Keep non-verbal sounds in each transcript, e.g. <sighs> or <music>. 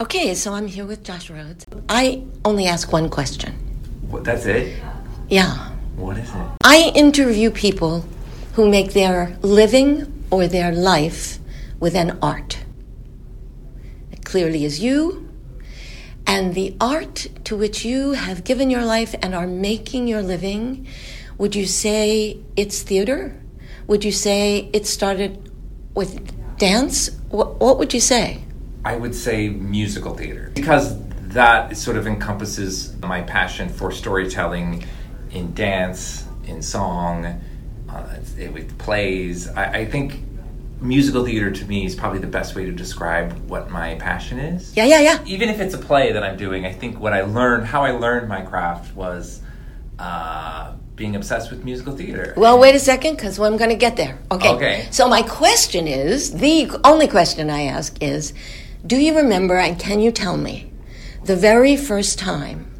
Okay, so I'm here with Josh Rhodes. I only ask one question. What, that's it? Yeah. What is it? I interview people who make their living or their life with an art. It clearly is you. And the art to which you have given your life and are making your living, would you say it's theater? Would you say it started with dance? What, what would you say? I would say musical theater because that sort of encompasses my passion for storytelling in dance, in song, uh, with plays. I, I think musical theater to me is probably the best way to describe what my passion is. Yeah, yeah, yeah. Even if it's a play that I'm doing, I think what I learned, how I learned my craft was uh, being obsessed with musical theater. Well, wait a second, because I'm going to get there. Okay. Okay. So my question is the only question I ask is, do you remember and can you tell me the very first time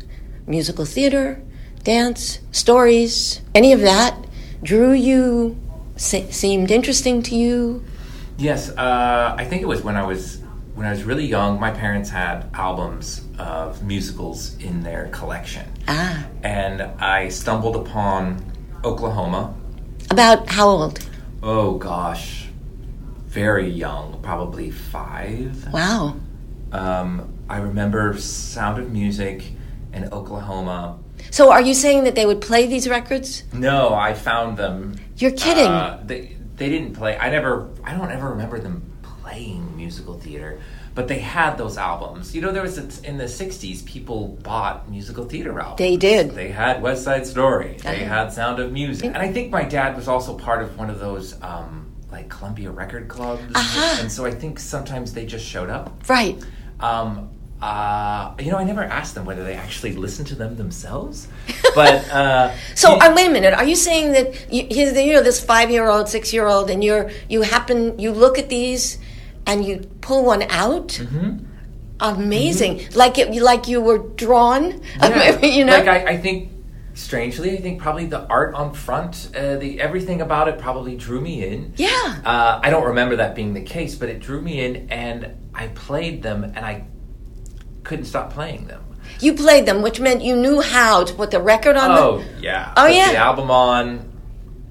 musical theater, dance, stories, any of that drew you, se- seemed interesting to you? Yes, uh, I think it was when I was when I was really young. My parents had albums of musicals in their collection, Ah, and I stumbled upon Oklahoma. about how old? Oh gosh, very young, probably five. Wow. Um, I remember Sound of Music in Oklahoma. So are you saying that they would play these records? No, I found them. You're kidding. Uh, they they didn't play. I never. I don't ever remember them playing musical theater. But they had those albums. You know, there was a, in the '60s, people bought musical theater albums. They did. They had West Side Story. They Uh-huh. had Sound of Music. And I think my dad was also part of one of those um, like Columbia record clubs. Uh-huh. And so I think sometimes they just showed up. right. Um, uh, you know, I never asked them whether they actually listened to them themselves. <laughs> But uh, So uh, wait a minute. Are you saying that you, you know this five-year-old, six-year-old, and you're you happen you look at these and you pull one out? Mhm. Amazing, like it, like you were drawn. Yeah. <laughs> you know, like I, I think strangely, I think probably the art on front, uh, the everything about it probably drew me in. yeah. Uh, I don't remember that being the case, but it drew me in, and I played them, and I couldn't stop playing them. You played them, which meant you knew how to put the record on Oh them. yeah. Oh, Put yeah. The album on.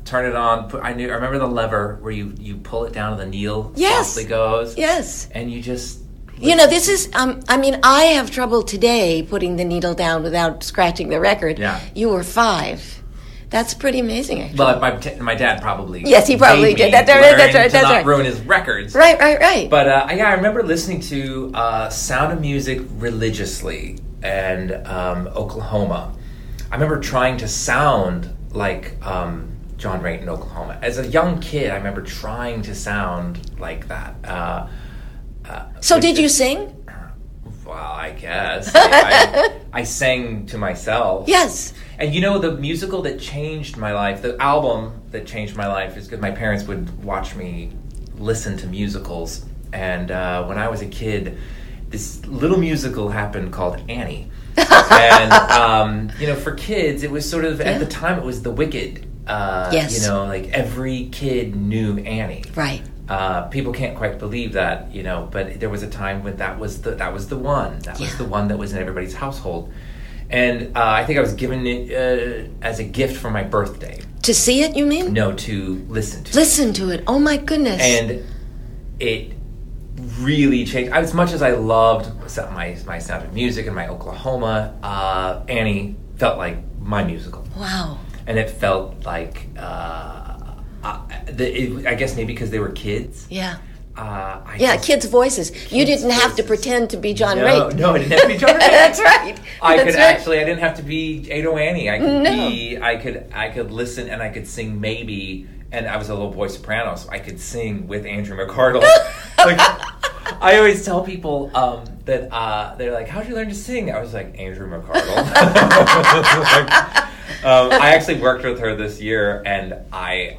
Turn it on. Put, I knew. I remember the lever where you you pull it down and the needle Yes. softly goes. Yes. And you just. You know, this is. Um, I mean, I have trouble today putting the needle down without scratching the record. Yeah. You were five. That's pretty amazing, actually. Well, my, t- my dad probably. Yes, he probably did. That- that- learn that's right, that's not right. ruin his records. right, right, right. But uh, yeah, I remember listening to uh, Sound of Music religiously and um, Oklahoma. I remember trying to sound like um, John Raitt in Oklahoma. As a young kid, I remember trying to sound like that. Uh, uh, so, did you sing? <laughs> Well, I guess. I, I, I sang to myself. Yes. And you know, the musical that changed my life, the album that changed my life, is because my parents would watch me listen to musicals. And uh, when I was a kid, this little musical happened called Annie. and, <laughs> um, you know, for kids, it was sort of, Yeah. at the time, it was The Wicked. Uh, Yes. You know, like every kid knew Annie. Right. Uh, people can't quite believe that, you know, but there was a time when that was the that was the one. That was the one that was in everybody's household. And uh, I think I was given it uh, as a gift for my birthday. To see it, you mean? No, to listen to. Listen to it. Oh my goodness. And it really changed. As much as I loved my my Sound of Music and my Oklahoma, uh, Annie felt like my musical, wow. and it felt like. Uh, the, it, I guess maybe because they were kids. Yeah. Uh, I Yeah, just- kids' voices. you didn't have to pretend to be John no. No, I didn't have to be John <laughs> Raitt. That's right. I That's could right. actually. I didn't have to be Ado Annie. I could No. be. I could. I could listen and I could sing maybe. And I was a little boy soprano, so I could sing with Andrea McArdle. <laughs> like, I always tell people um, that uh, they're like, "How'd you learn to sing?" I was like, "Andrea McArdle." <laughs> Like, um, I actually worked with her this year, and I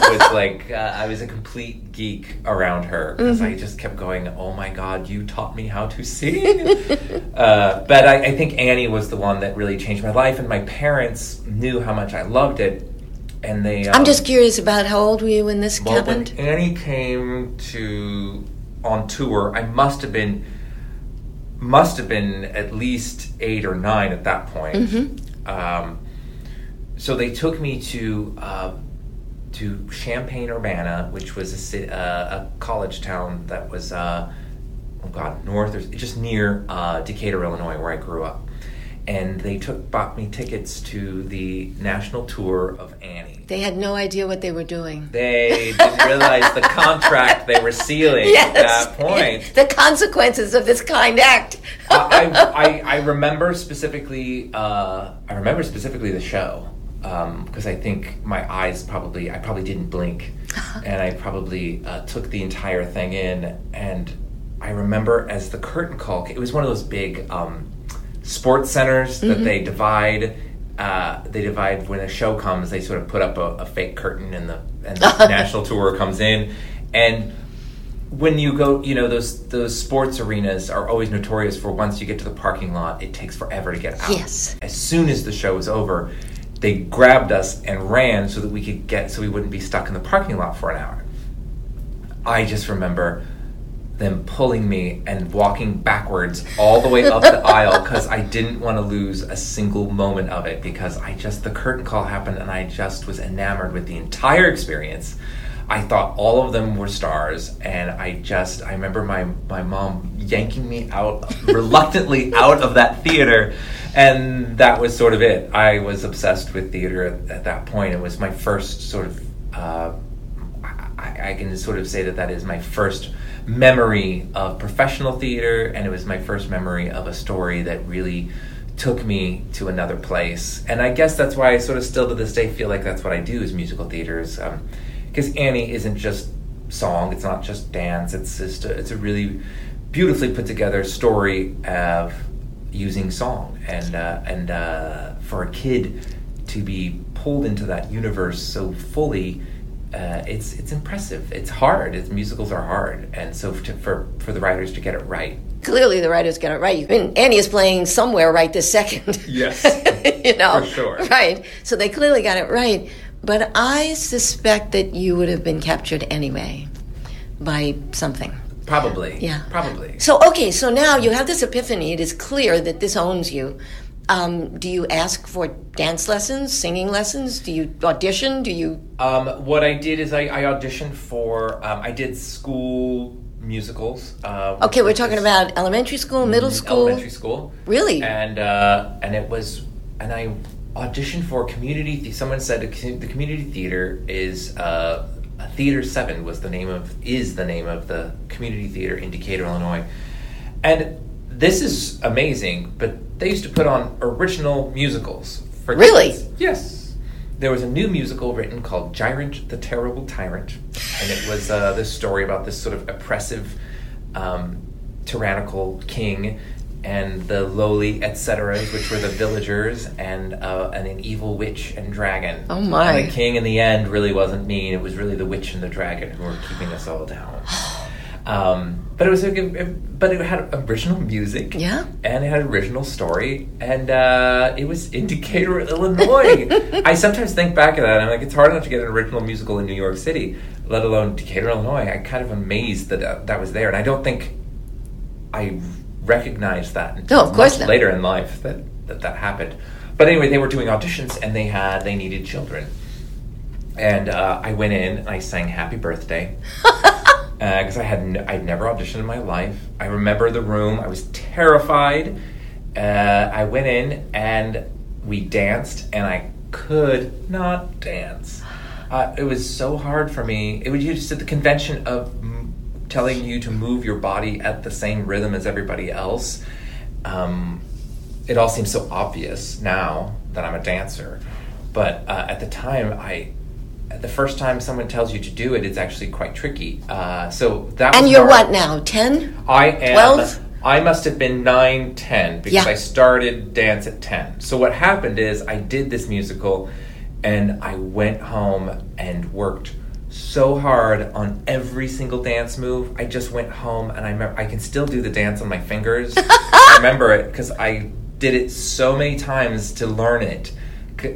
was like, uh, I was a complete geek around her because Mm-hmm. I just kept going, "Oh my God, you taught me how to sing." <laughs> uh, but I, I think Annie was the one that really changed my life, and my parents knew how much I loved it, and they. I'm um, just curious about how old were you when this well, when happened? Annie came to on tour, I must have been must have been at least eight or nine at that point. Um, so they took me to uh, to Champaign Urbana, which was a, uh, a college town that was uh, oh god north or just near uh, Decatur, Illinois, where I grew up. And they took bought me tickets to the national tour of Annie. They had no idea what they were doing. They didn't realize the contract they were sealing at that point. The consequences of this kind act. I, I, I remember specifically. Uh, I remember specifically the show because I think my eyes probably. I probably didn't blink, <laughs> and I probably uh, took the entire thing in. And I remember as the curtain call. It was one of those big um, sports centers that they divide. Uh, they divide when a show comes. They sort of put up a, a fake curtain, and the and the <laughs> national tour comes in, and when you go, you know those those sports arenas are always notorious for once you get to the parking lot, it takes forever to get out. Yes. As soon as the show is over, they grabbed us and ran so that we could get so we wouldn't be stuck in the parking lot for an hour. I just remember them pulling me and walking backwards all the way up the <laughs> aisle because I didn't want to lose a single moment of it because I just the curtain call happened and I just was enamored with the entire experience. I thought all of them were stars, and I just I remember my my mom yanking me out reluctantly out of that theater, and that was sort of it. I was obsessed with theater at, at that point. It was my first sort of. Uh, I, I can sort of say that that is my first memory of professional theater, and it was my first memory of a story that really took me to another place. And I guess that's why I sort of still to this day feel like that's what I do is musical theaters. Because Annie isn't just song, it's not just dance, it's just a, it's a really beautifully put together story of using song. And, uh, and uh, for a kid to be pulled into that universe so fully uh, it's it's impressive. It's hard. It's musicals are hard, and so to, for for the writers to get it right. Clearly, the writers get it right. I mean, Annie is playing somewhere right this second. Yes. <laughs> you know, For sure. Right. So they clearly got it right. But I suspect that you would have been captured anyway by something. Probably. Yeah. Probably. So okay, so now you have this epiphany. It is clear that this owns you. Um, do you ask for dance lessons, singing lessons? Do you audition? Do you? Um, what I did is I, I auditioned for. Um, I did school musicals. Uh, Okay, we're talking about elementary school, middle school. Elementary school. Really? And uh, and it was and I auditioned for community. The- someone said the community theater is. Uh, Theater Seven was the name of is the name of the community theater in Decatur, Illinois, and this is amazing. But they used to put on original musicals for Really? kids. Yes. There was a new musical written called Gyrant the Terrible Tyrant, and it was uh, this story about this sort of oppressive, um, tyrannical king and the lowly etc., which were the villagers, and uh, and an evil witch and dragon. Oh, my. And the king in the end really wasn't mean; it was really the witch and the dragon who were keeping us all down. <sighs> Um, but it was a, but it had original music, Yeah. and it had original story, and uh, it was in Decatur, Illinois. <laughs> I sometimes think back at that, and I'm like, it's hard enough to get an original musical in New York City, let alone Decatur, Illinois. I'm kind of amazed that uh, that was there, and I don't think I recognized that until No, of course not. later in life that, that that happened. But anyway, they were doing auditions, and they had they needed children, and uh, I went in and I sang Happy Birthday <laughs> because I had n- I'd never auditioned in my life. I remember the room. I was terrified. Uh, I went in and we danced, and I could not dance. Uh, it was so hard for me. It was just at the convention of telling you to move your body at the same rhythm as everybody else. Um, it all seems so obvious now that I'm a dancer, but uh, at the time, I the first time someone tells you to do it, it's actually quite tricky. Uh, so that And you're hard. what now? Ten? I am. 12? I must have been nine, ten because Yeah. I started dance at ten. So what happened is I did this musical, and I went home and worked so hard on every single dance move. I just went home and I remember I can still do the dance on my fingers. <laughs> I remember it because I did it so many times to learn it,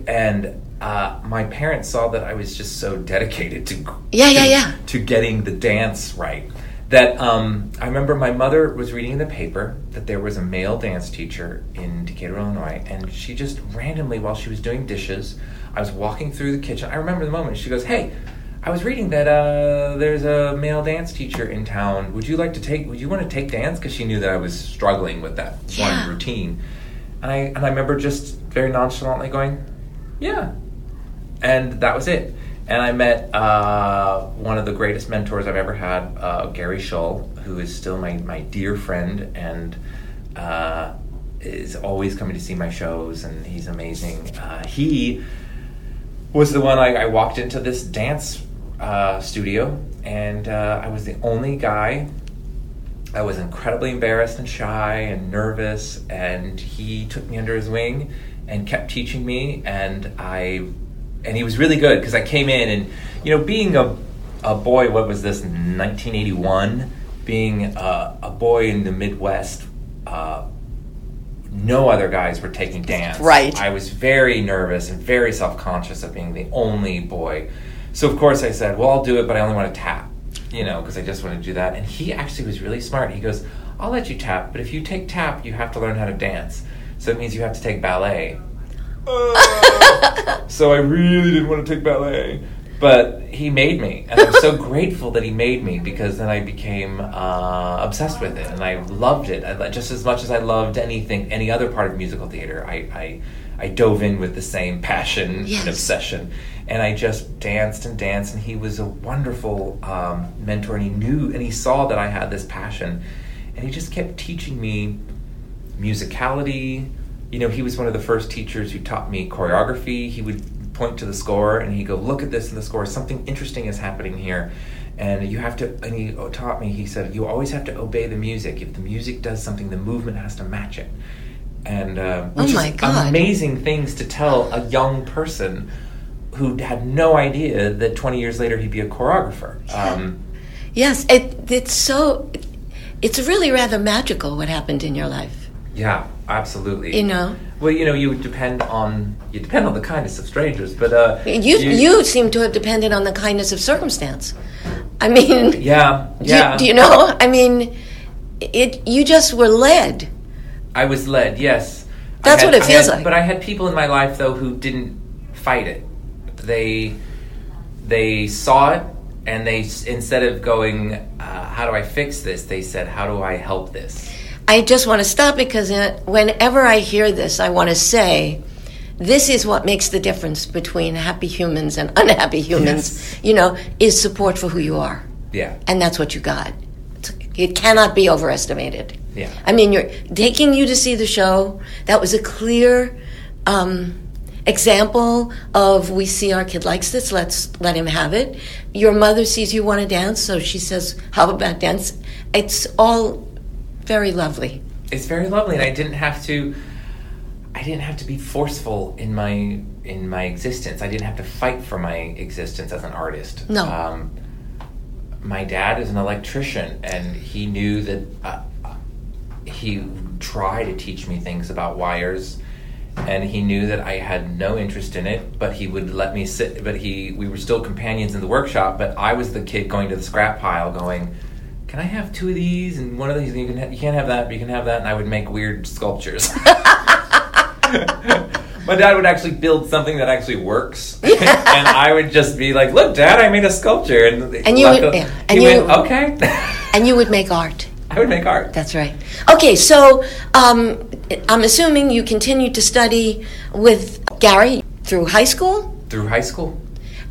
and. Uh, my parents saw that I was just so dedicated to Yeah, yeah, yeah. to getting the dance right that um, I remember my mother was reading in the paper that there was a male dance teacher in Decatur, Illinois, and she just randomly, while she was doing dishes, I was walking through the kitchen. I remember the moment. She goes, "Hey, I was reading that uh, there's a male dance teacher in town. Would you like to take? Would you want to take dance? Because she knew that I was struggling with that Yeah. one routine, and I and I remember just very nonchalantly going, "Yeah," and that was it. And I met uh, one of the greatest mentors I've ever had, uh, Gary Shull, who is still my, my dear friend and uh, is always coming to see my shows, and he's amazing. Uh, he was the one I, I walked into this dance uh, studio, and uh, I was the only guy. I was incredibly embarrassed and shy and nervous, and he took me under his wing and kept teaching me, and I, and he was really good because I came in and, you know, being a, a boy, what was this, 1981, being a, a boy in the Midwest, uh, no other guys were taking dance. Right. I was very nervous and very self conscious of being the only boy. So, of course, I said, Well, I'll do it, but I only want to tap, you know, because I just want to do that. And he actually was really smart. He goes, I'll let you tap, but if you take tap, you have to learn how to dance. So it means you have to take ballet. <laughs> so I really didn't want to take ballet. But he made me, and I'm so <laughs> grateful that he made me because then I became uh, obsessed with it, and I loved it I, just as much as I loved anything, any other part of musical theater. I, I, I dove in with the same passion Yes. and obsession, and I just danced and danced. And he was a wonderful um, mentor, and he knew and he saw that I had this passion, and he just kept teaching me musicality. You know, he was one of the first teachers who taught me choreography. He would point to the score and he'd go, "Look at this in the score. Something interesting is happening here." And you have to. And he taught me. He said, "You always have to obey the music. If the music does something, the movement has to match it." And uh, Oh which my is God. amazing things to tell a young person who had no idea that 20 years later he'd be a choreographer. Um, Yes, it, it's so. It's really rather magical what happened in your life. yeah, absolutely. You know, Well, you know, you depend on you depend on the kindness of strangers, but uh, you you seem to have depended on the kindness of circumstance. I mean, <laughs> yeah, do, yeah. do you know? I mean, it. You just were led. I was led, yes. That's had- what it feels had- like. But I had people in my life though who didn't fight it. They they saw it, and they instead of going, uh, "How do I fix this?" they said, "How do I help this?" I just want to stop because uh, whenever I hear this, I want to say, this is what makes the difference between happy humans and <laughs> unhappy humans. Yes. You know, is support for who you are, Yeah, and that's what you got. It cannot be overestimated. yeah, I mean, you're taking you to see the show. That was a clear um, example of we see our kid likes this. Let's let him have it. Your mother sees you want to dance, so she says, "How about dance?" It's all very lovely. it's very lovely, and I didn't have to. I didn't have to be forceful in my in my existence. I didn't have to fight for my existence as an artist. No. Um, my dad is an electrician, and he knew that uh, he tried to teach me things about wires, and he knew that I had no interest in it. But he would let me sit. But he, we were still companions in the workshop. But I was the kid going to the scrap pile, going, "Can I have two of these and one of these? You can, ha- you can't have that. But you can have that." And I would make weird sculptures. <laughs> My dad would actually build something that actually works, <laughs> <laughs> and I would just be like, "Look, Dad, I made a sculpture." And, And you would- yeah, and you- went, "Okay." And you would make art. I would make art. That's right. Okay, so um, I'm assuming you continued to study with Gary through high school, through high school.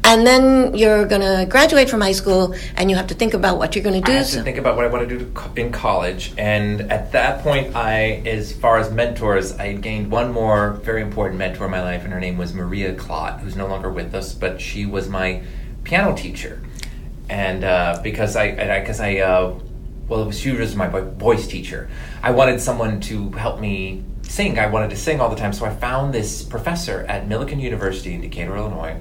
and then you're going to graduate from high school, and you have to think about what you're going to do. I do. had to think about what I want to do in college, and at that point, I, as far as mentors, I had gained one more very important mentor in my life, and her name was Maria Klott, who's no longer with us, but she was my piano teacher, and uh, because I, because I, uh, well, it was, she was my voice teacher. I wanted someone to help me sing. I wanted to sing all the time, so I found this professor at Millikin University in Decatur, Illinois.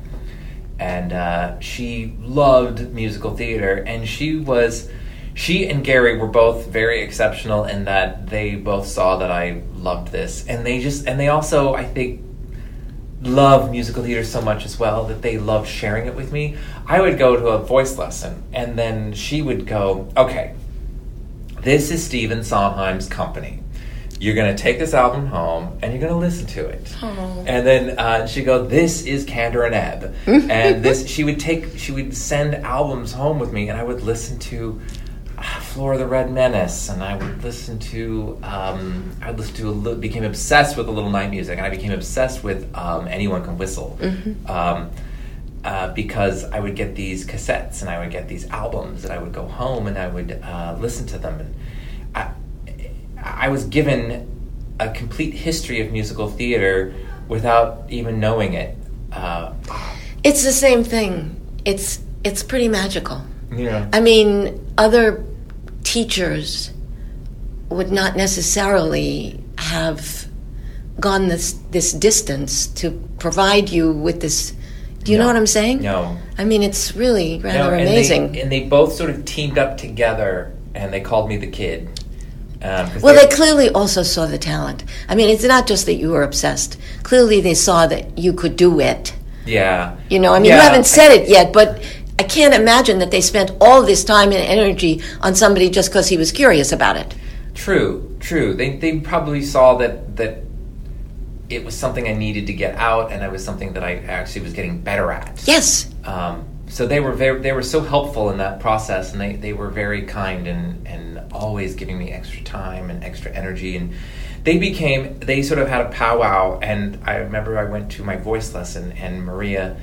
And uh, she loved musical theater. And she was she and gary were both very exceptional in that they both saw that i loved this. And they just and they also i think love musical theater so much as well that they loved sharing it with me. I would go to a voice lesson and then she would go okay this is Stephen Sondheim's company. You're going to take this album home and you're going to listen to it. Oh. And then uh, she'd go, "This is Kander and Ebb," <laughs> and this she would take, she would send albums home with me, and I would listen to uh, of the Red Menace, and I would listen to, um, I listen to, a li- became obsessed with a Little Night Music, and I became obsessed with um, Anyone Can Whistle. Um, uh, because I would get these cassettes and I would get these albums and I would go home and I would uh, listen to them and I, I was given a complete history of musical theater without even knowing it. Uh, It's the same thing. It's it's pretty magical. yeah. I mean, other teachers would not necessarily have gone this this distance to provide you with this. Do you know what I'm saying? No. I mean, it's really rather No, and amazing. They, and they both sort of teamed up together and they called me the kid. Um, well, they- they clearly also saw the talent. I mean, it's not just that you were obsessed. Clearly, they saw that you could do it. yeah. You know, I mean, Yeah, you haven't said it yet, but I can't imagine that they spent all this time and energy on somebody just because he was curious about it. True, true. They they probably saw that that it was something I needed to get out, and it was something that I actually was getting better at. Yes. Um, so they were very they were so helpful in that process, and they, they were very kind and and always giving me extra time and extra energy, and they became they sort of had a powwow. And I remember I went to my voice lesson, and Maria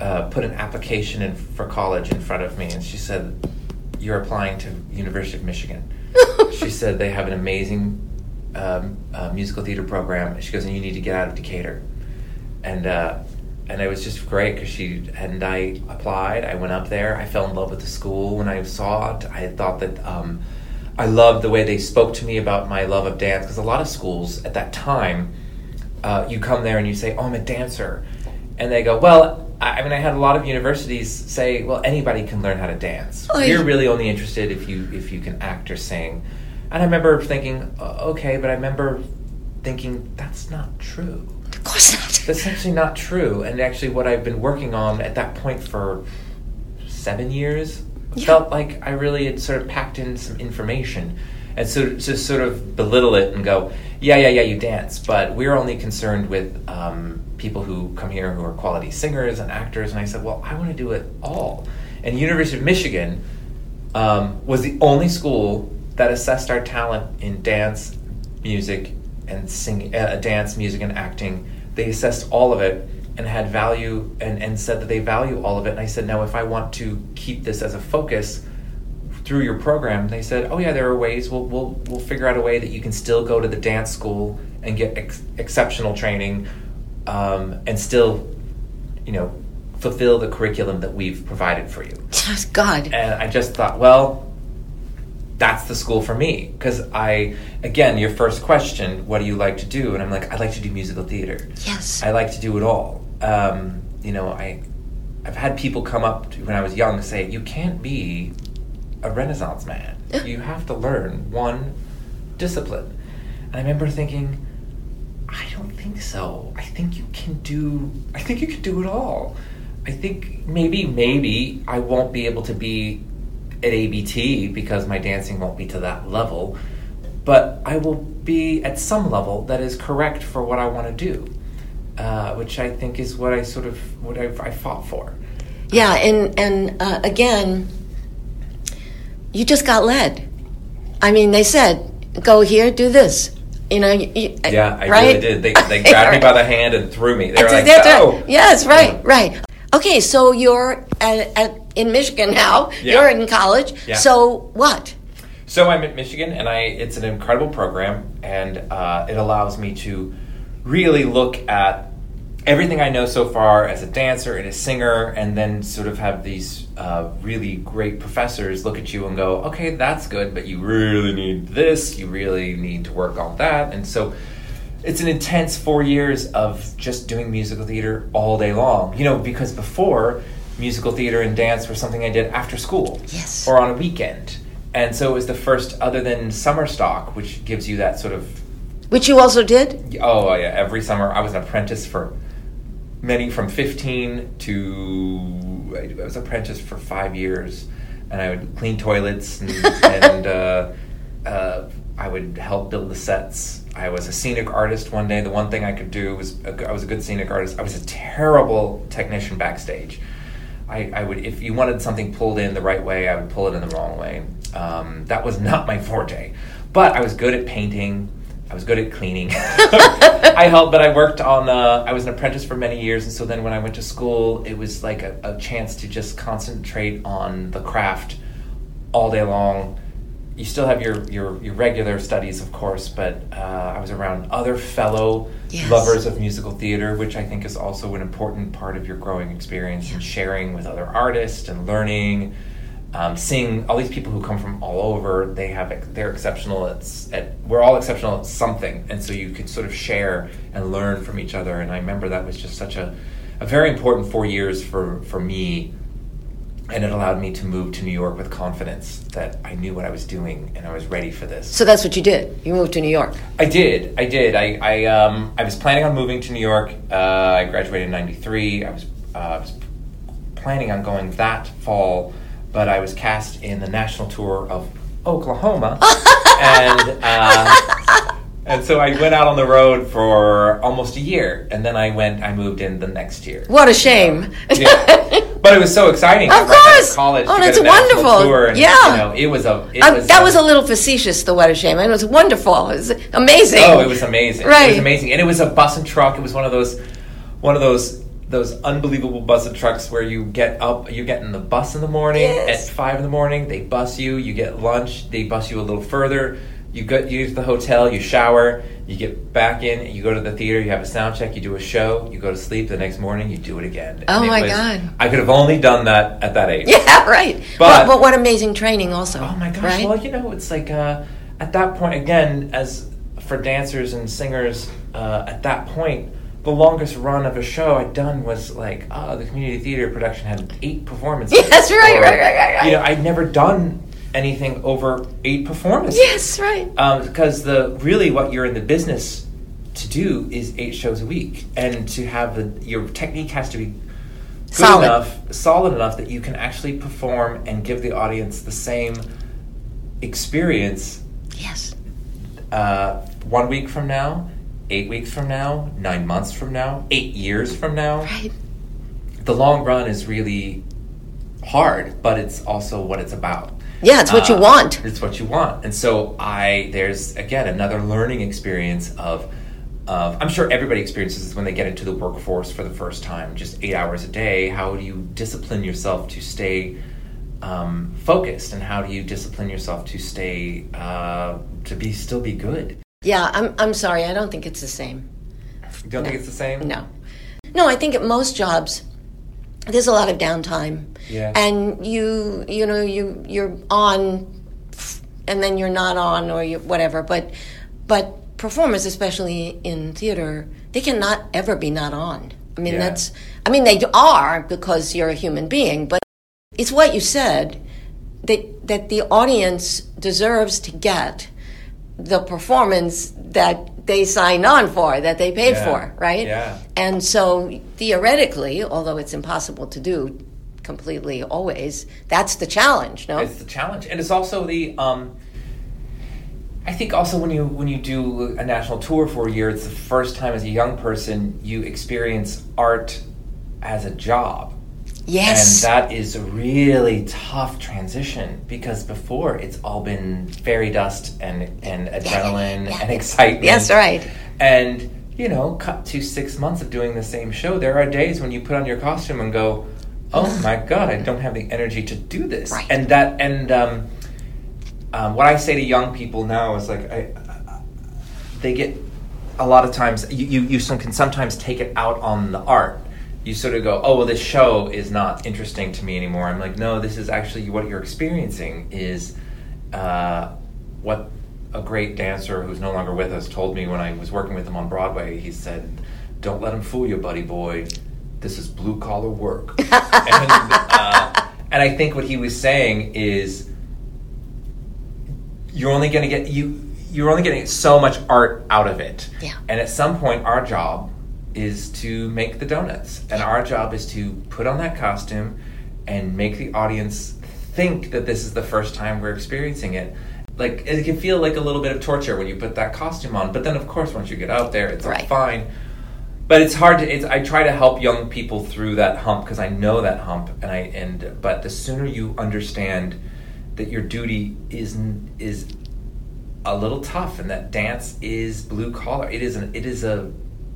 uh, put an application in for college in front of me, and she said, "You're applying to University of Michigan." <laughs> she said they have an amazing um, uh, musical theater program. She goes, and you need to get out of Decatur. And uh, and it was just great because she and I applied. I went up there. I fell in love with the school when I saw it. I thought that um, I loved the way they spoke to me about my love of dance because a lot of schools at that time, uh, you come there and you say, "Oh, I'm a dancer," and they go, "Well." I I mean, I had a lot of universities say, "Well, anybody can learn how to dance. We're really only interested if you if you can act or sing." And I remember thinking, "Uh, "Okay," but I remember thinking that's not true. Of course not. <laughs> That's actually not true. And actually, what I've been working on at that point for seven years Yeah. felt like I really had sort of packed in some information. And so to sort of belittle it and go, yeah, yeah, yeah, you dance, but we're only concerned with um, people who come here who are quality singers and actors. And I said, well, I want to do it all. And University of Michigan um, was the only school that assessed our talent in dance, music, and singing, uh, dance, music, and acting. They assessed all of it and had value and, and said that they value all of it. And I said, now if I want to keep this as a focus through your program, they said, oh yeah, there are ways. We'll we'll we'll figure out a way that you can still go to the dance school and get ex- exceptional training, um, and still, you know, fulfill the curriculum that we've provided for you. <laughs> God. And I just thought, well, that's the school for me. Because I, again, your first question, what do you like to do? And I'm like, I like to do musical theater. Yes. I like to do it all. Um, you know, I, I've had people come up to, when I was young say, you can't be a Renaissance man. <laughs> you have to learn one discipline. And I remember thinking, I don't think so. I think you can do. I think you can do it all. I think maybe, maybe I won't be able to be at ABT because my dancing won't be to that level, but I will be at some level that is correct for what I want to do, uh, which I think is what I sort of what I, I fought for. Yeah, and and uh, again, you just got led. I mean, they said, "Go here, do this." You know, you, Yeah, I right? really did. They, they <laughs> grabbed me by the hand and threw me. They were like, "Go!" Yes, right, right. Okay, so you're at, at, in Michigan now. Yeah. You're in college. Yeah. So what? So I'm at Michigan, and I it's an incredible program, and uh, it allows me to really look at everything I know so far as a dancer and a singer, and then sort of have these uh, really great professors look at you and go, "Okay, that's good, but you really need this. You really need to work on that." And so it's an intense four years of just doing musical theater all day long. You know, because before musical theater and dance were something I did after school Yes. or on a weekend. And so it was the first, other than summer stock, which gives you that sort of Which you also did? oh yeah, every summer I was an apprentice for many from fifteen to I was apprentice for five years, and I would clean toilets and, <laughs> and uh, uh, I would help build the sets. I was a scenic artist one day. The one thing I could do was I was a good scenic artist. I was a terrible technician backstage. I, I would if you wanted something pulled in the right way, I would pull it in the wrong way. Um, that was not my forte. But I was good at painting. I was good at cleaning. <laughs> I helped, but I worked on. Uh, I was an apprentice for many years, and so then when I went to school, it was like a, a chance to just concentrate on the craft all day long. You still have your your, your regular studies, of course, but uh, I was around other fellow Yes. lovers of musical theater, which I think is also an important part of your growing experience and sharing with other artists and learning. Um, seeing all these people who come from all over, they have they're exceptional at, at we're all exceptional at something, and so you could sort of share and learn from each other. And I remember that was just such a, a very important four years for for me, and it allowed me to move to New York with confidence that I knew what I was doing and I was ready for this. So that's what you did. You moved to New York. I did. I did. I I, um, I was planning on moving to New York. Uh, I graduated in '93. I was, uh, I was planning on going that fall, but I was cast in the national tour of Oklahoma, <laughs> and uh, and so I went out on the road for almost a year, and then I went. I moved in the next year. What a shame. Yeah. But it was so exciting. Of course. college. Oh, a wonderful. And, Yeah. You know, it was a. It Um, was that a- was a little facetious, the a shame. It was wonderful. It was amazing. Oh, it was amazing. It Right. was amazing. And it was a bus and truck. It was one of those one of those those unbelievable bus and trucks where you get up you get in the bus in the morning Yes. at five in the morning, they bus you, you get lunch, they bus you a little further, you go you use the hotel, you shower, you get back in, you go to the theater, you have a sound check, you do a show, you go to sleep, the next morning you do it again. Oh And my was- God. I could have only done that at that age. Yeah, <laughs> right. But- But, but what amazing training, also. Oh my gosh! Right? Well, you know, it's like uh, at that point again, as for dancers and singers, uh, at that point, the longest run of a show I'd done was like uh, the community theater production had eight performances. <laughs> Yes, right, Or, right, right, right, right. You know, I'd never done anything over eight performances. yes, right. because the really what you're in the business to do is eight shows a week, and to have the your technique has to be good Solid. enough, solid enough that you can actually perform and give the audience the same experience Yes. uh, one week from now, eight weeks from now, nine months from now, eight years from now. Right. The long run is really hard, but it's also what it's about. Yeah, it's what you Uh, want. It's what you want. And so I there's again another learning experience of of I'm sure everybody experiences this when they get into the workforce for the first time, just eight hours a day. How do you discipline yourself to stay um, focused, and how do you discipline yourself to stay uh, to be still be good? Yeah, I'm, I'm sorry. I don't think it's the same. You don't think it's the same? No. No, I think at most jobs, there's a lot of downtime. Yeah. And you, you know, you, you're on and then you're not on or you, whatever. But, but performers, especially in theater, they cannot ever be not on. I mean, Yeah. that's, I mean, they are because you're a human being, but it's what you said that, that the audience deserves to get the performance that they signed on for, that they paid Yeah. for, right? Yeah. And so theoretically, although it's impossible to do completely always, that's the challenge, no? It's the challenge, and it's also the. Um, I think also when you when you do a national tour for a year, it's the first time as a young person you experience art as a job. yes. And that is a really tough transition because before it's all been fairy dust and, and <laughs> adrenaline yeah. and excitement. Yes, right. And, you know, cut to six months of doing the same show, there are days when you put on your costume and go, oh my God, I don't have the energy to do this. Right. And that, and um, um, what I say to young people now is like, I, they get a lot of times you, you, you some- can sometimes take it out on the art you sort of go oh well this show is not interesting to me anymore i'm like no this is actually what you're experiencing is uh, what a great dancer who's no longer with us told me when i was working with him on broadway he said don't let him fool you buddy boy this is blue collar work <laughs> and, uh, and i think what he was saying is you're only going to get you you're only getting so much art out of it Yeah. and at some point our job is to make the donuts and our job is to put on that costume and make the audience think that this is the first time we're experiencing it like it can feel like a little bit of torture when you put that costume on. But then, of course, once you get out there, it's like, Right. fine. But it's hard to. It's, I try to help young people through that hump because I know that hump, and I and but the sooner you understand that your duty is is a little tough, and that dance is blue collar. It is an it is a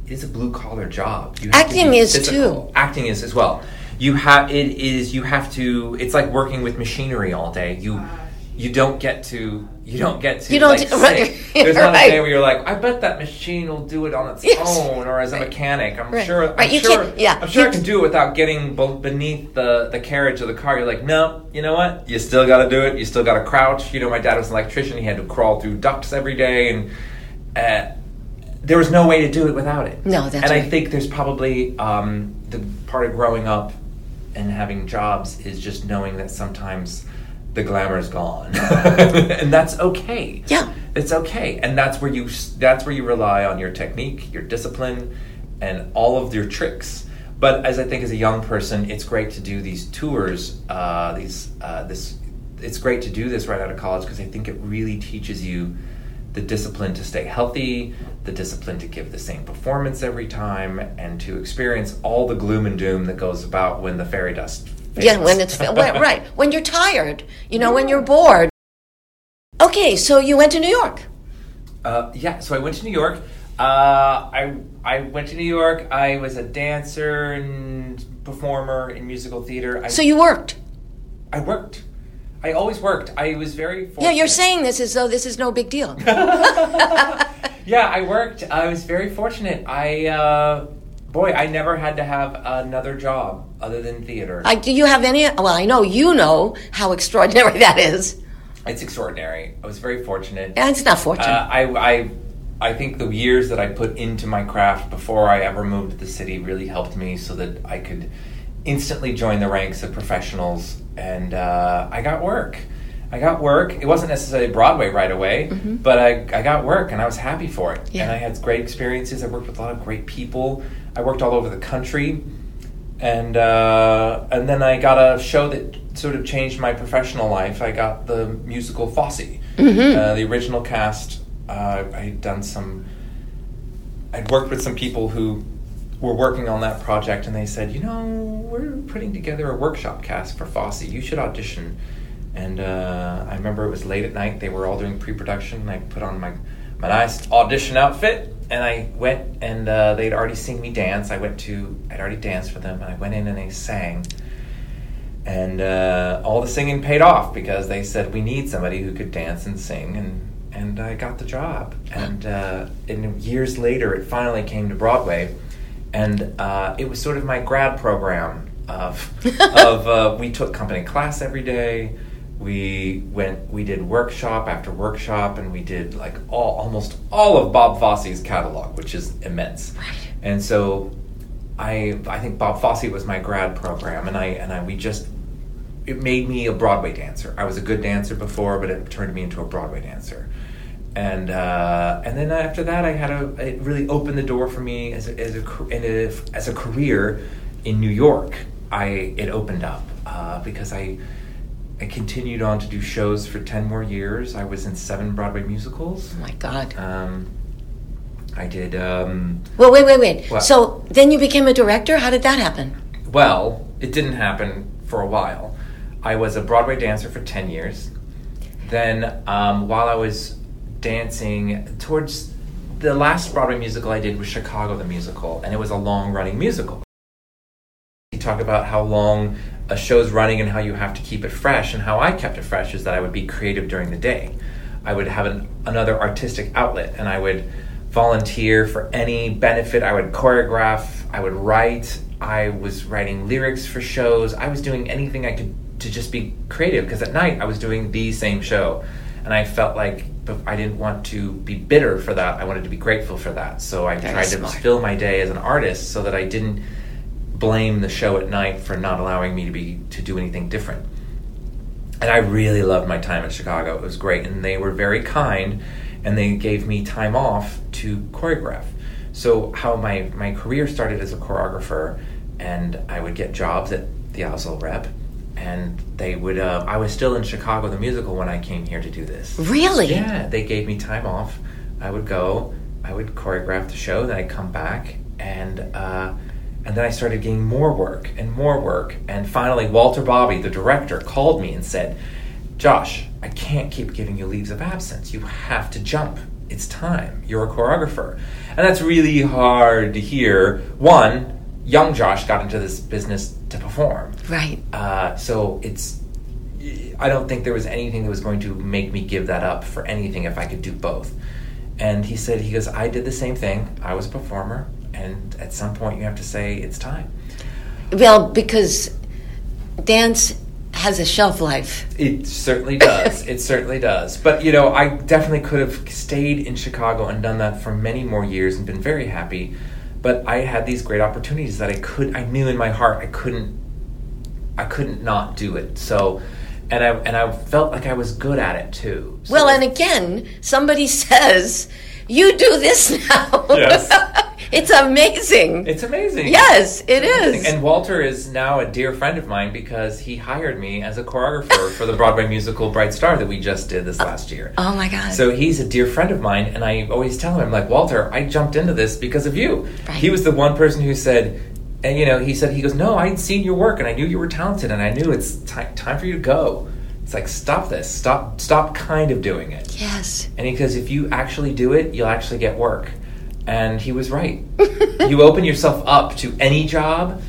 it is a blue collar job. You have Acting be is physical. too. Acting is as well. You have it is you have to. It's like working with machinery all day. You uh-huh. you don't get to you don't get to You don't- like, right. <laughs> There's not right. a day where you're like, I bet that machine will do it on its Yes. own, or as a Right. mechanic. I'm sure. Right, I'm you sure. yeah. I'm sure You- I can do it without getting be- beneath the the carriage of the car. You're like, no. You know what? You still got to do it. You still got to crouch. You know, my dad was an electrician. He had to crawl through ducts every day, and uh, there was no way to do it without it. No, that's And I think there's probably um, the part of growing up and having jobs is just knowing that sometimes the glamour is gone, <laughs> and that's okay. Yeah. it's okay, and that's where you that's where you rely on your technique, your discipline, and all of your tricks. But as I think as a young person, it's great to do these tours. Uh, these uh, this it's great to do this right out of college because I think it really teaches you the discipline to stay healthy, the discipline to give the same performance every time, and to experience all the gloom and doom that goes about when the fairy dust. Yeah, when it's right when you're tired, you know, when you're bored. Okay, so you went to New York. Uh, yeah, so I went to New York. Uh, I I went to New York. I was a dancer and performer in musical theater. I, So you worked. I worked. I always worked. I was very fortunate. Yeah, you're saying this as though this is no big deal. <laughs> yeah, I worked. I was very fortunate. I uh, boy, I never had to have another job other than theater. I, do you have any? Well, I know you know how extraordinary that is. it's extraordinary. I was very fortunate. And it's not fortunate. Uh, I, I, I think the years that I put into my craft before I ever moved to the city really helped me so that I could instantly join the ranks of professionals. And uh, I got work. I got work. It wasn't necessarily Broadway right away, but I, I got work and I was happy for it. Yeah. And I had great experiences. I worked with a lot of great people. I worked all over the country. And uh, and then I got a show that sort of changed my professional life. I got the musical Fosse, uh, the original cast. Uh, I had done some. I'd worked with some people who were working on that project, and they said, you know, we're putting together a workshop cast for Fosse. You should audition. And uh, I remember it was late at night. They were all doing pre-production. And I put on my my nice audition outfit, and I went. And uh, they'd already seen me dance. I went to. I'd already danced for them, and I went in and they sang. And uh, all the singing paid off because they said we need somebody who could dance and sing, and and I got the job. And uh, and years later, it finally came to Broadway, and uh, it was sort of my grad program of <laughs> of uh, we took company class every day. We went, we did workshop after workshop, and we did like all almost all of Bob Fosse's catalog, which is immense. right. And so I I think Bob Fosse was my grad program, and I and I we just it made me a Broadway dancer. I was a good dancer before, but it turned me into a Broadway dancer. And uh, and then after that, I had a it really opened the door for me as a, as a and as a career in New York. I it opened up uh, because I I continued on to do shows for ten more years. I was in seven Broadway musicals. oh my God. Um, I did. Um, Well, wait, wait, wait. What? So then you became a director. How did that happen? Well, it didn't happen for a while. I was a Broadway dancer for 10 years. Then, um, while I was dancing, towards the last Broadway musical I did was Chicago the Musical, and it was a long running musical. You talk about how long a show's running and how you have to keep it fresh, and how I kept it fresh is that I would be creative during the day. I would have an, another artistic outlet, and I would volunteer for any benefit. I would choreograph, I would write, I was writing lyrics for shows. I was doing anything I could to just be creative because at night I was doing the same show. And I felt like I didn't want to be bitter for that. I wanted to be grateful for that. So I Very tried to fill my day as an artist so that I didn't blame the show at night for not allowing me to be to do anything different. And I really loved my time in Chicago. It was great, and they were very kind, and they gave me time off to choreograph. So how my my career started as a choreographer, and I would get jobs at the Asolo Rep, and they would. Uh, I was still in Chicago the musical when I came here to do this. Really? Yeah, they gave me time off. I would go. I would choreograph the show. Then I'd come back, and uh, and then I started getting more work and more work. And finally, Walter Bobbie, the director, called me and said, "Josh, I can't keep giving you leaves of absence. You have to jump. It's time. You're a choreographer." And that's really hard to hear. One, young Josh got into this business to perform. Right. Uh, so it's. I don't think there was anything that was going to make me give that up for anything if I could do both. And he said, he goes, I did the same thing. I was a performer, and at some point you have to say it's time. Well, because dance has a shelf life. It certainly does. <laughs> it certainly does. But you know, I definitely could have stayed in Chicago and done that for many more years and been very happy. But I had these great opportunities that I could. I knew in my heart I couldn't. I couldn't not do it. So, and I and I felt like I was good at it too. So Well, and again, somebody <laughs> says, "You do this now." Yes. <laughs> it's amazing. it's amazing. yes, it is. And Walter is now a dear friend of mine because he hired me as a choreographer for the Broadway musical Bright Star that we just did this last year. oh my God. So he's a dear friend of mine, and I always tell him, I'm like, Walter, I jumped into this because of you. Right. He was the one person who said, and you know, he said, he goes, no, I'd seen your work, and I knew you were talented, and I knew it's ti time for you to go. It's like, stop this, stop, stop kind of doing it. yes. And he goes, if you actually do it, you'll actually get work. And he was right. <laughs> you open yourself up to any job,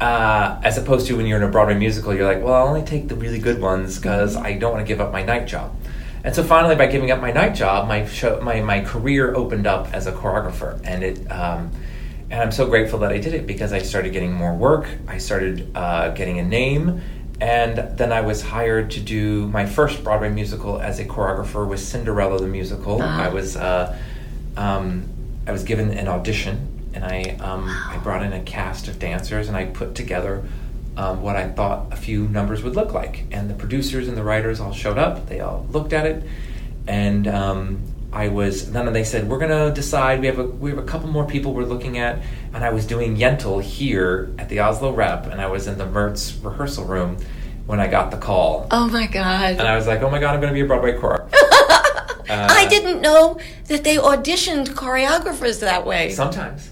uh, as opposed to when you're in a Broadway musical, you're like, well, I'll only take the really good ones because I don't want to give up my night job. And so finally, by giving up my night job, my show, my my career opened up as a choreographer, and it. Um, and I'm so grateful that I did it because I started getting more work. I started uh, getting a name, and then I was hired to do my first Broadway musical as a choreographer with Cinderella the musical. I was uh, um, I was given an audition, and I um, I brought in a cast of dancers, and I put together um, what I thought a few numbers would look like. And the producers and the writers all showed up. They all looked at it, and um, I was. Then they said, "We're gonna decide. We have a we have a couple more people we're looking at." And I was doing Yentl here at the Asolo Rep, and I was in the Mertz rehearsal room when I got the call, Oh my God. and I was like, "Oh my god, I'm gonna be a Broadway choreographer." Uh, I didn't know that they auditioned choreographers that way. Sometimes.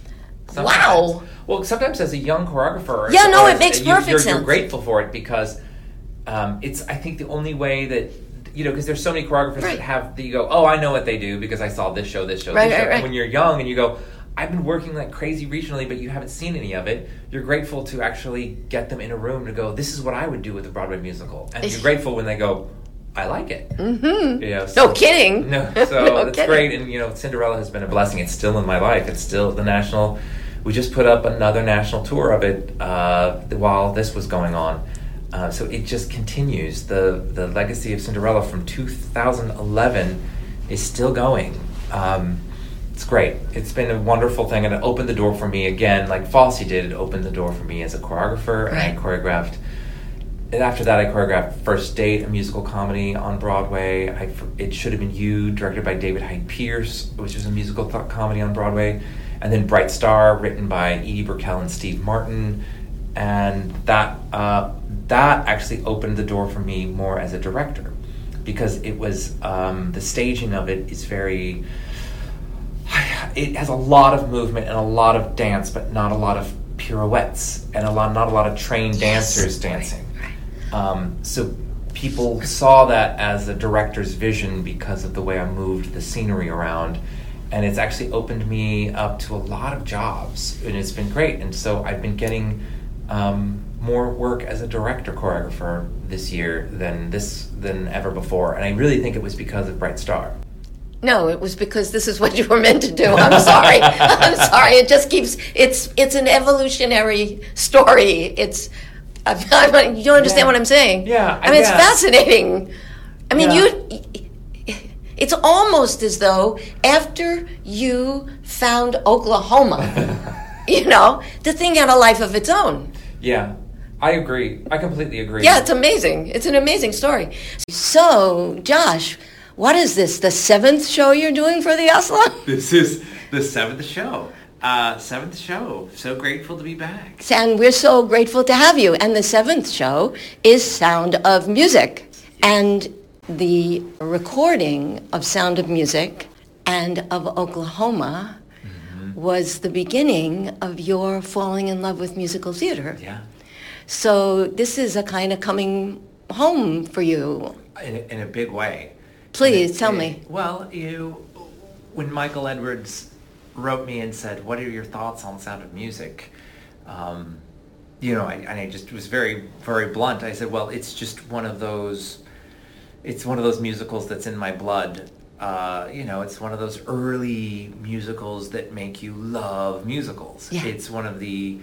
Wow. Well, sometimes as a young choreographer, Yeah, no, it makes you- perfect you're, sense. You're grateful for it because um, it's. I think the only way that you know because there's so many choreographers Right. that have that you go, oh, I know what they do because I saw this show, this show, Right, this show. right. When you're young and you go. I've been working like crazy regionally, but you haven't seen any of it. You're grateful to actually get them in a room to go. This is what I would do with a Broadway musical, and you're grateful when they go. I like it. Mm-hmm. You know, No kidding. no, <laughs> so No that's kidding. great. And you know, Cinderella has been a blessing. It's still in my life. It's still the national. We just put up another national tour of it uh, while this was going on. Uh, so it just continues. the The legacy of Cinderella from 2011 is still going. Um, it's great. It's been a wonderful thing, and it opened the door for me again, like Fosse did. It opened the door for me as a choreographer, and I choreographed and after that, I choreographed First Date, a musical comedy on Broadway. I, it should have been you, directed by David Hyde Pierce, which is a musical th- comedy on Broadway, and then Bright Star, written by Edie Brickell and Steve Martin, and that uh, that actually opened the door for me more as a director, because it was um, the staging of it is very. It has a lot of movement and a lot of dance, but not a lot of pirouettes and a lot, not a lot of trained Yes. dancers dancing. Um, so people saw that as a director's vision because of the way I moved the scenery around. And it's actually opened me up to a lot of jobs, and it's been great. And so I've been getting um, more work as a director choreographer this year than this than ever before. And I really think it was because of Bright Star. No, it was because this is what you were meant to do. I'm sorry. <laughs> I'm sorry. It just keeps. It's it's an evolutionary story. It's. I, I, you don't understand Yeah. what I'm saying? Yeah, I mean, it's fascinating. I mean, Yeah. you. It's almost as though after you found Oklahoma, <laughs> you know, the thing had a life of its own. Yeah, I agree. I completely agree. Yeah, it's amazing. It's an amazing story. So, Josh, what is this? The seventh show you're doing for the Asolo? this is the seventh show. Uh, seventh show. So grateful to be back. And we're so grateful to have you. And the seventh show is Sound of Music. And the recording of Sound of Music and of Oklahoma mm-hmm. was the beginning of your falling in love with musical theater. Yeah. So this is a kind of coming home for you. In a, in a big way. Please it, tell it, me. Well, you, when Michael Edwards wrote me and said, "What are your thoughts on Sound of Music?" Um, you know, I, and I just was very, very blunt. I said, "Well, it's just one of those. It's one of those musicals that's in my blood. Uh, you know, it's one of those early musicals that make you love musicals. Yeah. It's one of the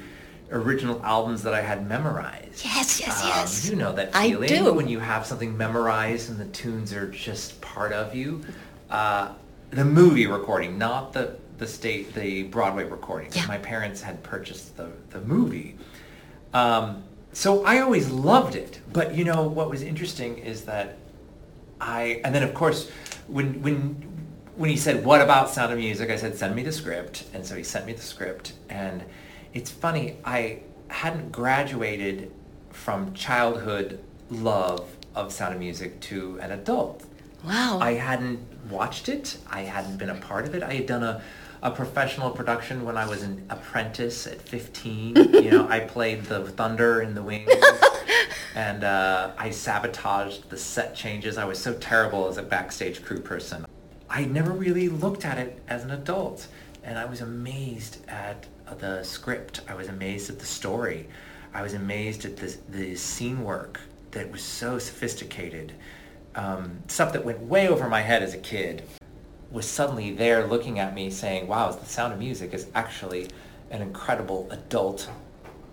original albums that I had memorized. Yes, yes, um, yes. You know that feeling I do. when you have something memorized and the tunes are just part of you. Uh, the movie recording, not the the state the Broadway recording. Yeah. My parents had purchased the the movie. Um, so I always loved it. But you know what was interesting is that I and then of course when when when he said what about Sound of Music, I said send me the script, and so he sent me the script and it's funny, I hadn't graduated from childhood love of Sound of Music to an adult. Wow. I hadn't watched it. I hadn't been a part of it. I had done a, a professional production when I was an apprentice at 15. <laughs> you know, I played the thunder in the wings. <laughs> and uh, I sabotaged the set changes. I was so terrible as a backstage crew person. I never really looked at it as an adult. And I was amazed at the script. I was amazed at the story. I was amazed at the, the scene work that was so sophisticated. Um, stuff that went way over my head as a kid was suddenly there looking at me saying, wow, the sound of music is actually an incredible adult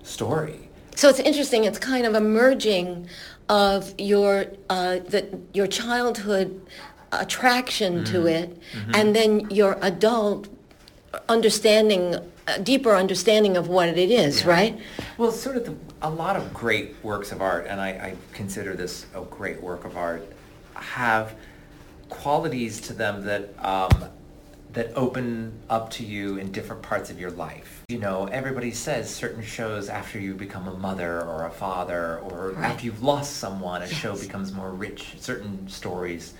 story. So it's interesting. It's kind of a merging of your uh, the, your childhood attraction mm-hmm. to it, mm-hmm. and then your adult understanding a deeper understanding of what it is, yeah. right? Well, sort of the, a lot of great works of art, and I, I, consider this a great work of art, have qualities to them that um, that open up to you in different parts of your life. You know, everybody says certain shows after you become a mother or a father, or right. after you've lost someone, a yes. show becomes more rich. Certain stories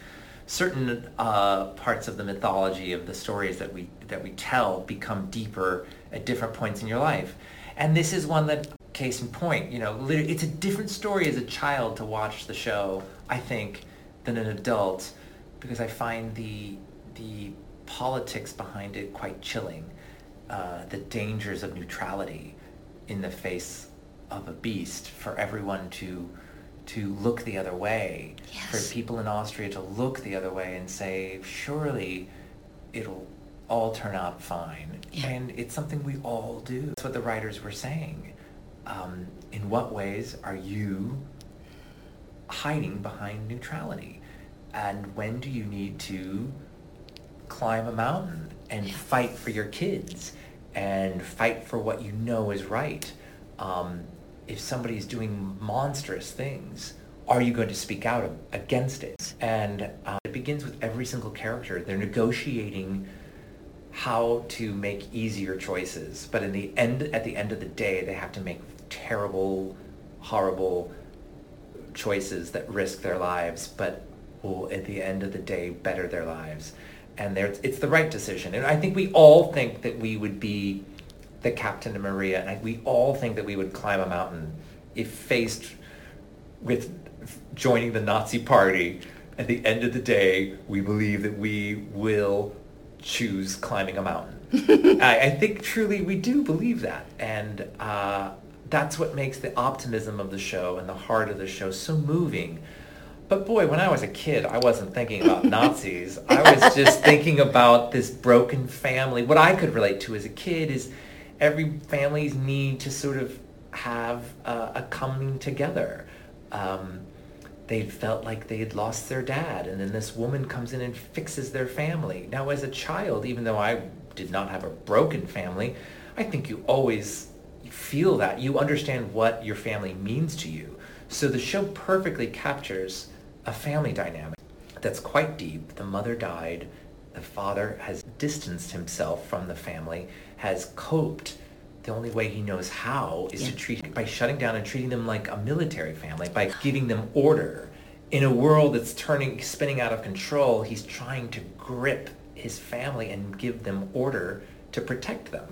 certain uh, parts of the mythology of the stories that we that we tell become deeper at different points in your life. And this is one that, case in point, you know, it's a different story as a child to watch the show, I think, than an adult, because I find the the politics behind it quite chilling. Uh, the dangers of neutrality in the face of a beast for everyone to to look the other way, yes. for people in Austria to look the other way and say, surely it'll all turn out fine. Yeah. And it's something we all do. That's what the writers were saying. Um, in what ways are you hiding behind neutrality? And when do you need to climb a mountain and fight for your kids and fight for what you know is right? Um, if somebody's doing monstrous things, are you going to speak out against it? And uh, it begins with every single character. They're negotiating how to make easier choices, but in the end, at the end of the day, they have to make terrible, horrible choices that risk their lives, but will at the end of the day better their lives. And it's the right decision. And I think we all think that we would be the Captain of Maria, and I, we all think that we would climb a mountain if faced with joining the Nazi party. At the end of the day, we believe that we will choose climbing a mountain. <laughs> I, I, think truly we do believe that, and uh, that's what makes the optimism of the show and the heart of the show so moving. But boy, when I was a kid, I wasn't thinking about <laughs> Nazis. I was just thinking about this broken family. What I could relate to as a kid is every family's need to sort of have a, a coming together. Um, they felt like they had lost their dad, and then this woman comes in and fixes their family. Now, as a child, even though I did not have a broken family, I think you always feel that. You understand what your family means to you. So the show perfectly captures a family dynamic that's quite deep. The mother died, the father has distanced himself from the family, has coped the only way he knows how is Yeah. to treat by shutting down and treating them like a military family, by giving them order. In a world that's turning spinning out of control, he's trying to grip his family and give them order to protect them.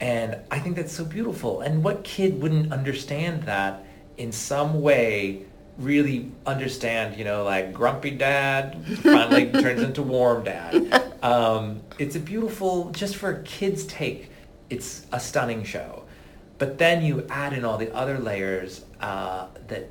And I think that's so beautiful. And what kid wouldn't understand that in some way really understand, you know, like grumpy dad finally <laughs> turns into warm dad. Um, it's a beautiful, just for a kid's take, it's a stunning show. But then you add in all the other layers uh, that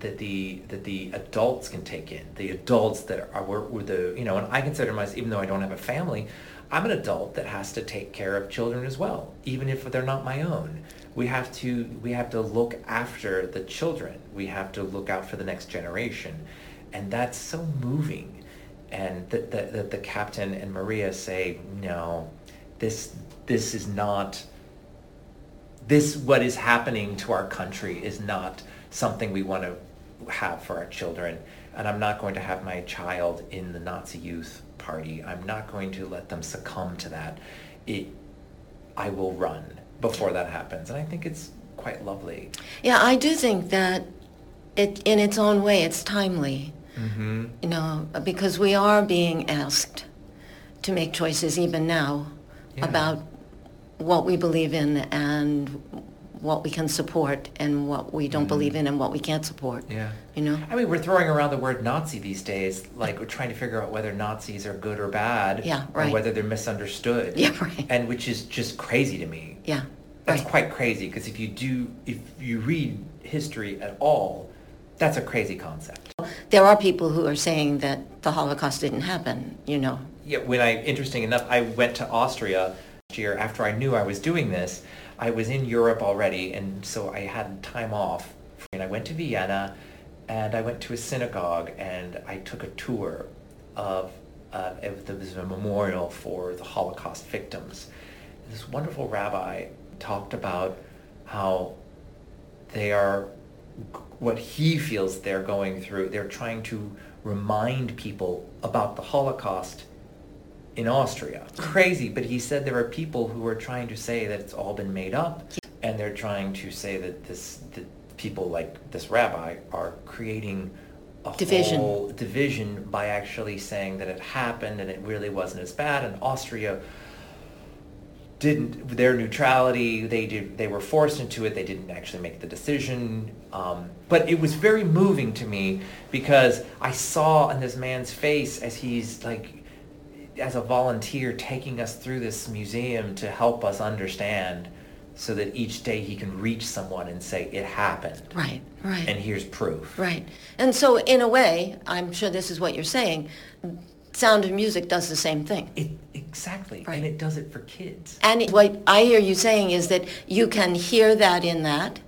that the that the adults can take in. The adults that are were, were the you know, and I consider myself, even though I don't have a family, I'm an adult that has to take care of children as well, even if they're not my own. We have to we have to look after the children. We have to look out for the next generation, and that's so moving. And that the, the, the captain and Maria say, no, this this is not this what is happening to our country is not something we want to have for our children. And i'm not going to have my child in the nazi youth party. I'm not going to let them succumb to that. It i will run before that happens and i think it's quite lovely Yeah, I do think that it, in its own way, it's timely. mm-hmm. You know, because we are being asked to make choices even now Yeah. about what we believe in and what we can support and what we don't Mhm. believe in and what we can't support. yeah You know? i mean we're throwing around the word nazi these days like we're trying to figure out whether nazis are good or bad Yeah, or right. whether they're misunderstood <laughs> Yeah, right. and which is just crazy to me Yeah. That's right. quite crazy because if you do, if you read history at all, that's a crazy concept. There are people who are saying that the Holocaust didn't happen, you know. Yeah, when I, interesting enough, I went to Austria last year after I knew I was doing this. I was in Europe already, and so I had time off. And I went to Vienna, and I went to a synagogue, and I took a tour of, uh, of was a memorial for the Holocaust victims. This wonderful rabbi talked about how they are what he feels they're going through. They're trying to remind people about the Holocaust in Austria. Crazy, but he said there are people who are trying to say that it's all been made up, and they're trying to say that this that people like this rabbi are creating a Division. whole division by actually saying that it happened and it really wasn't as bad. And Austria didn't their neutrality they did they were forced into it they didn't actually make the decision um, but it was very moving to me because i saw in this man's face as he's like as a volunteer taking us through this museum to help us understand so that each day he can reach someone and say it happened Right, right. and here's proof Right. And so in a way, I'm sure this is what you're saying, Sound of Music does the same thing. it, exactly Right. and it does it for kids And what I hear you saying is that you can hear that in that,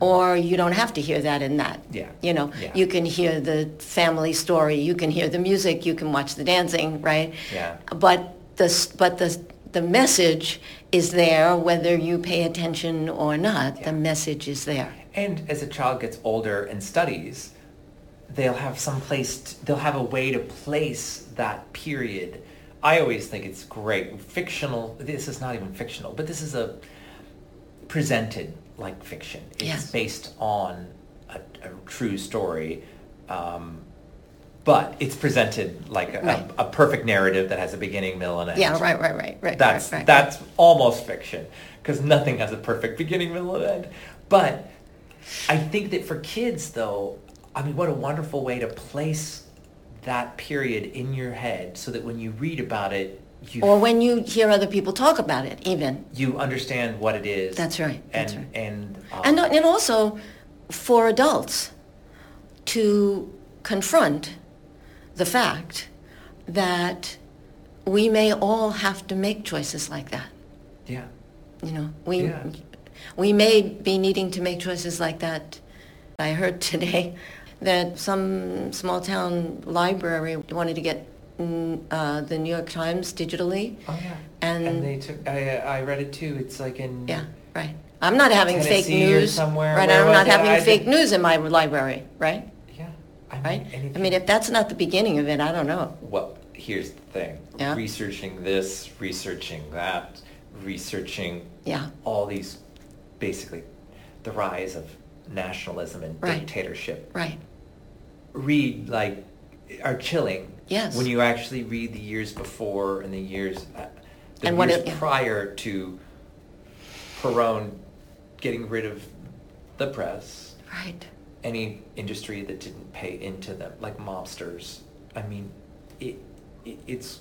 or you don't have to hear that in that. Yeah. You know, Yeah. you can hear the family story, you can hear the music, you can watch the dancing, right? Yeah. But the but the the message is there whether you pay attention or not. Yeah. The message is there. And as a child gets older and studies, they'll have some place, t- they'll have a way to place that period. I always think it's great. Fictional, this is not even fictional, but this is a presented like fiction. It's Yes. based on a, a true story. Um, but it's presented like a, Right. a, a perfect narrative that has a beginning, middle, and end. Yeah, right, right, right, right. That's right, right. that's almost fiction because nothing has a perfect beginning, middle, and end. But I think that for kids, though, I mean, what a wonderful way to place that period in your head so that when you read about it, you Or when you hear other people talk about it, even. you understand what it is. That's right, And that's right. and um, And, and also for adults to confront the fact that we may all have to make choices like that. yeah, You know, we, Yeah. we may be needing to make choices like that. I heard <laughs> today that some small town library wanted to get uh, the New York Times digitally. oh yeah, And- they took. I I read it too. It's like in Yeah, right. I'm not having fake Tennessee or news. somewhere. Right, Where I'm not it? having I fake did- news in my library, right? yeah. I mean, Right? I mean, if that's not the beginning of it, I don't know. Well, here's the thing: Yeah. researching this, researching that, researching Yeah. all these, basically, the rise of nationalism and Right. dictatorship. Right. Read like are chilling. Yes. When you actually read the years before and the years, uh, the And years it- yeah. prior to Perón getting rid of the press, Right. any industry that didn't pay into them, like mobsters. I mean, it, it it's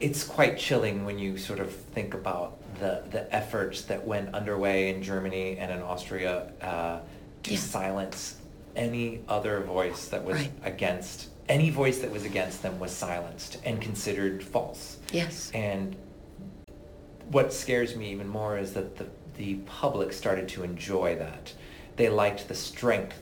it's quite chilling when you sort of think about the the efforts that went underway in Germany and in Austria uh, to Yeah. silence any other voice that was Right. against any voice that was against them was silenced and considered false. Yes. And what scares me even more is that the, the public started to enjoy that. They liked the strength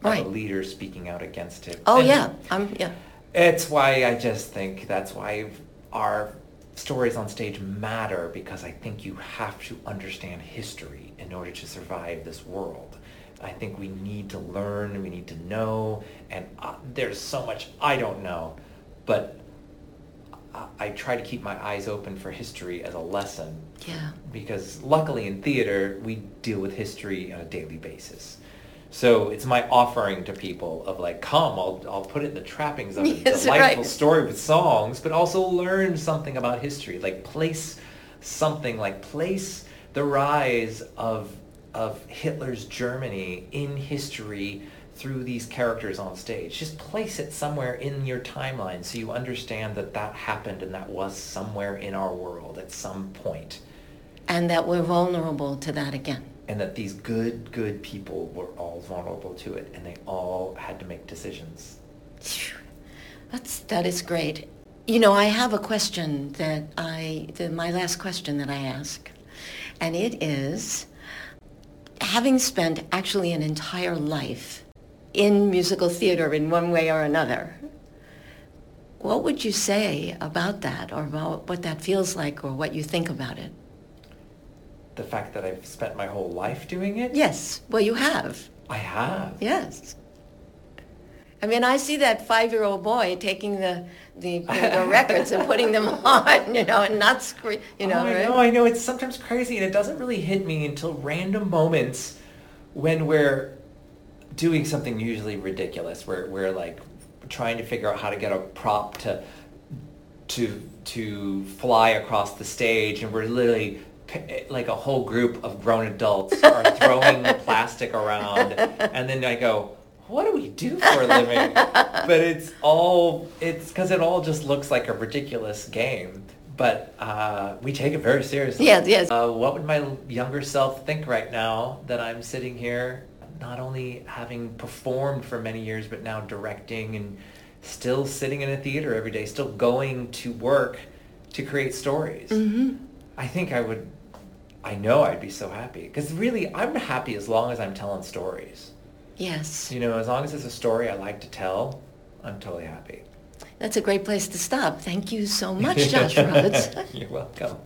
Right. of a leader speaking out against it. Oh And yeah. I'm yeah. It's why I just think that's why our stories on stage matter because I think you have to understand history in order to survive this world. I think we need to learn, we need to know, and uh, there's so much I don't know, but I, I try to keep my eyes open for history as a lesson Yeah. because luckily in theater we deal with history on a daily basis. So it's my offering to people of like, come, I'll, I'll put it in the trappings of <laughs> a Yes, delightful right. story with songs, but also learn something about history. Like place something, like place the rise of of Hitler's Germany in history through these characters on stage. Just place it somewhere in your timeline so you understand that that happened and that was somewhere in our world at some point And that we're vulnerable to that again. and that these good, good people were all vulnerable to it, and they all had to make decisions. That's that is great. You know, I have a question that I the, my last question that I ask, and it is, having spent actually an entire life in musical theater in one way or another, what would you say about that, or about what that feels like, or what you think about it? The fact that I've spent my whole life doing it? Yes. Well, you have. I have. Yes. I mean, I see that five-year-old boy taking the, the, <laughs> the records and putting them on, you know, and not scream, you know, oh, I right? know, I know. It's sometimes crazy, and it doesn't really hit me until random moments when we're doing something usually ridiculous. We're, we're like trying to figure out how to get a prop to to to fly across the stage, and we're literally like a whole group of grown adults are throwing the <laughs> plastic around, and then I go. What do we do for a living? but it's all it's because it all just looks like a ridiculous game. But uh, we take it very seriously. Yes, yes. Uh, what would my younger self think right now that I'm sitting here, not only having performed for many years, but now directing and still sitting in a theater every day, still going to work to create stories? hmm I think I would, I know I'd be so happy. Because really, I'm happy as long as I'm telling stories. Yes. You know, as long as it's a story I like to tell, I'm totally happy. That's a great place to stop. Thank you so <laughs> much, Josh Rhodes. You're welcome.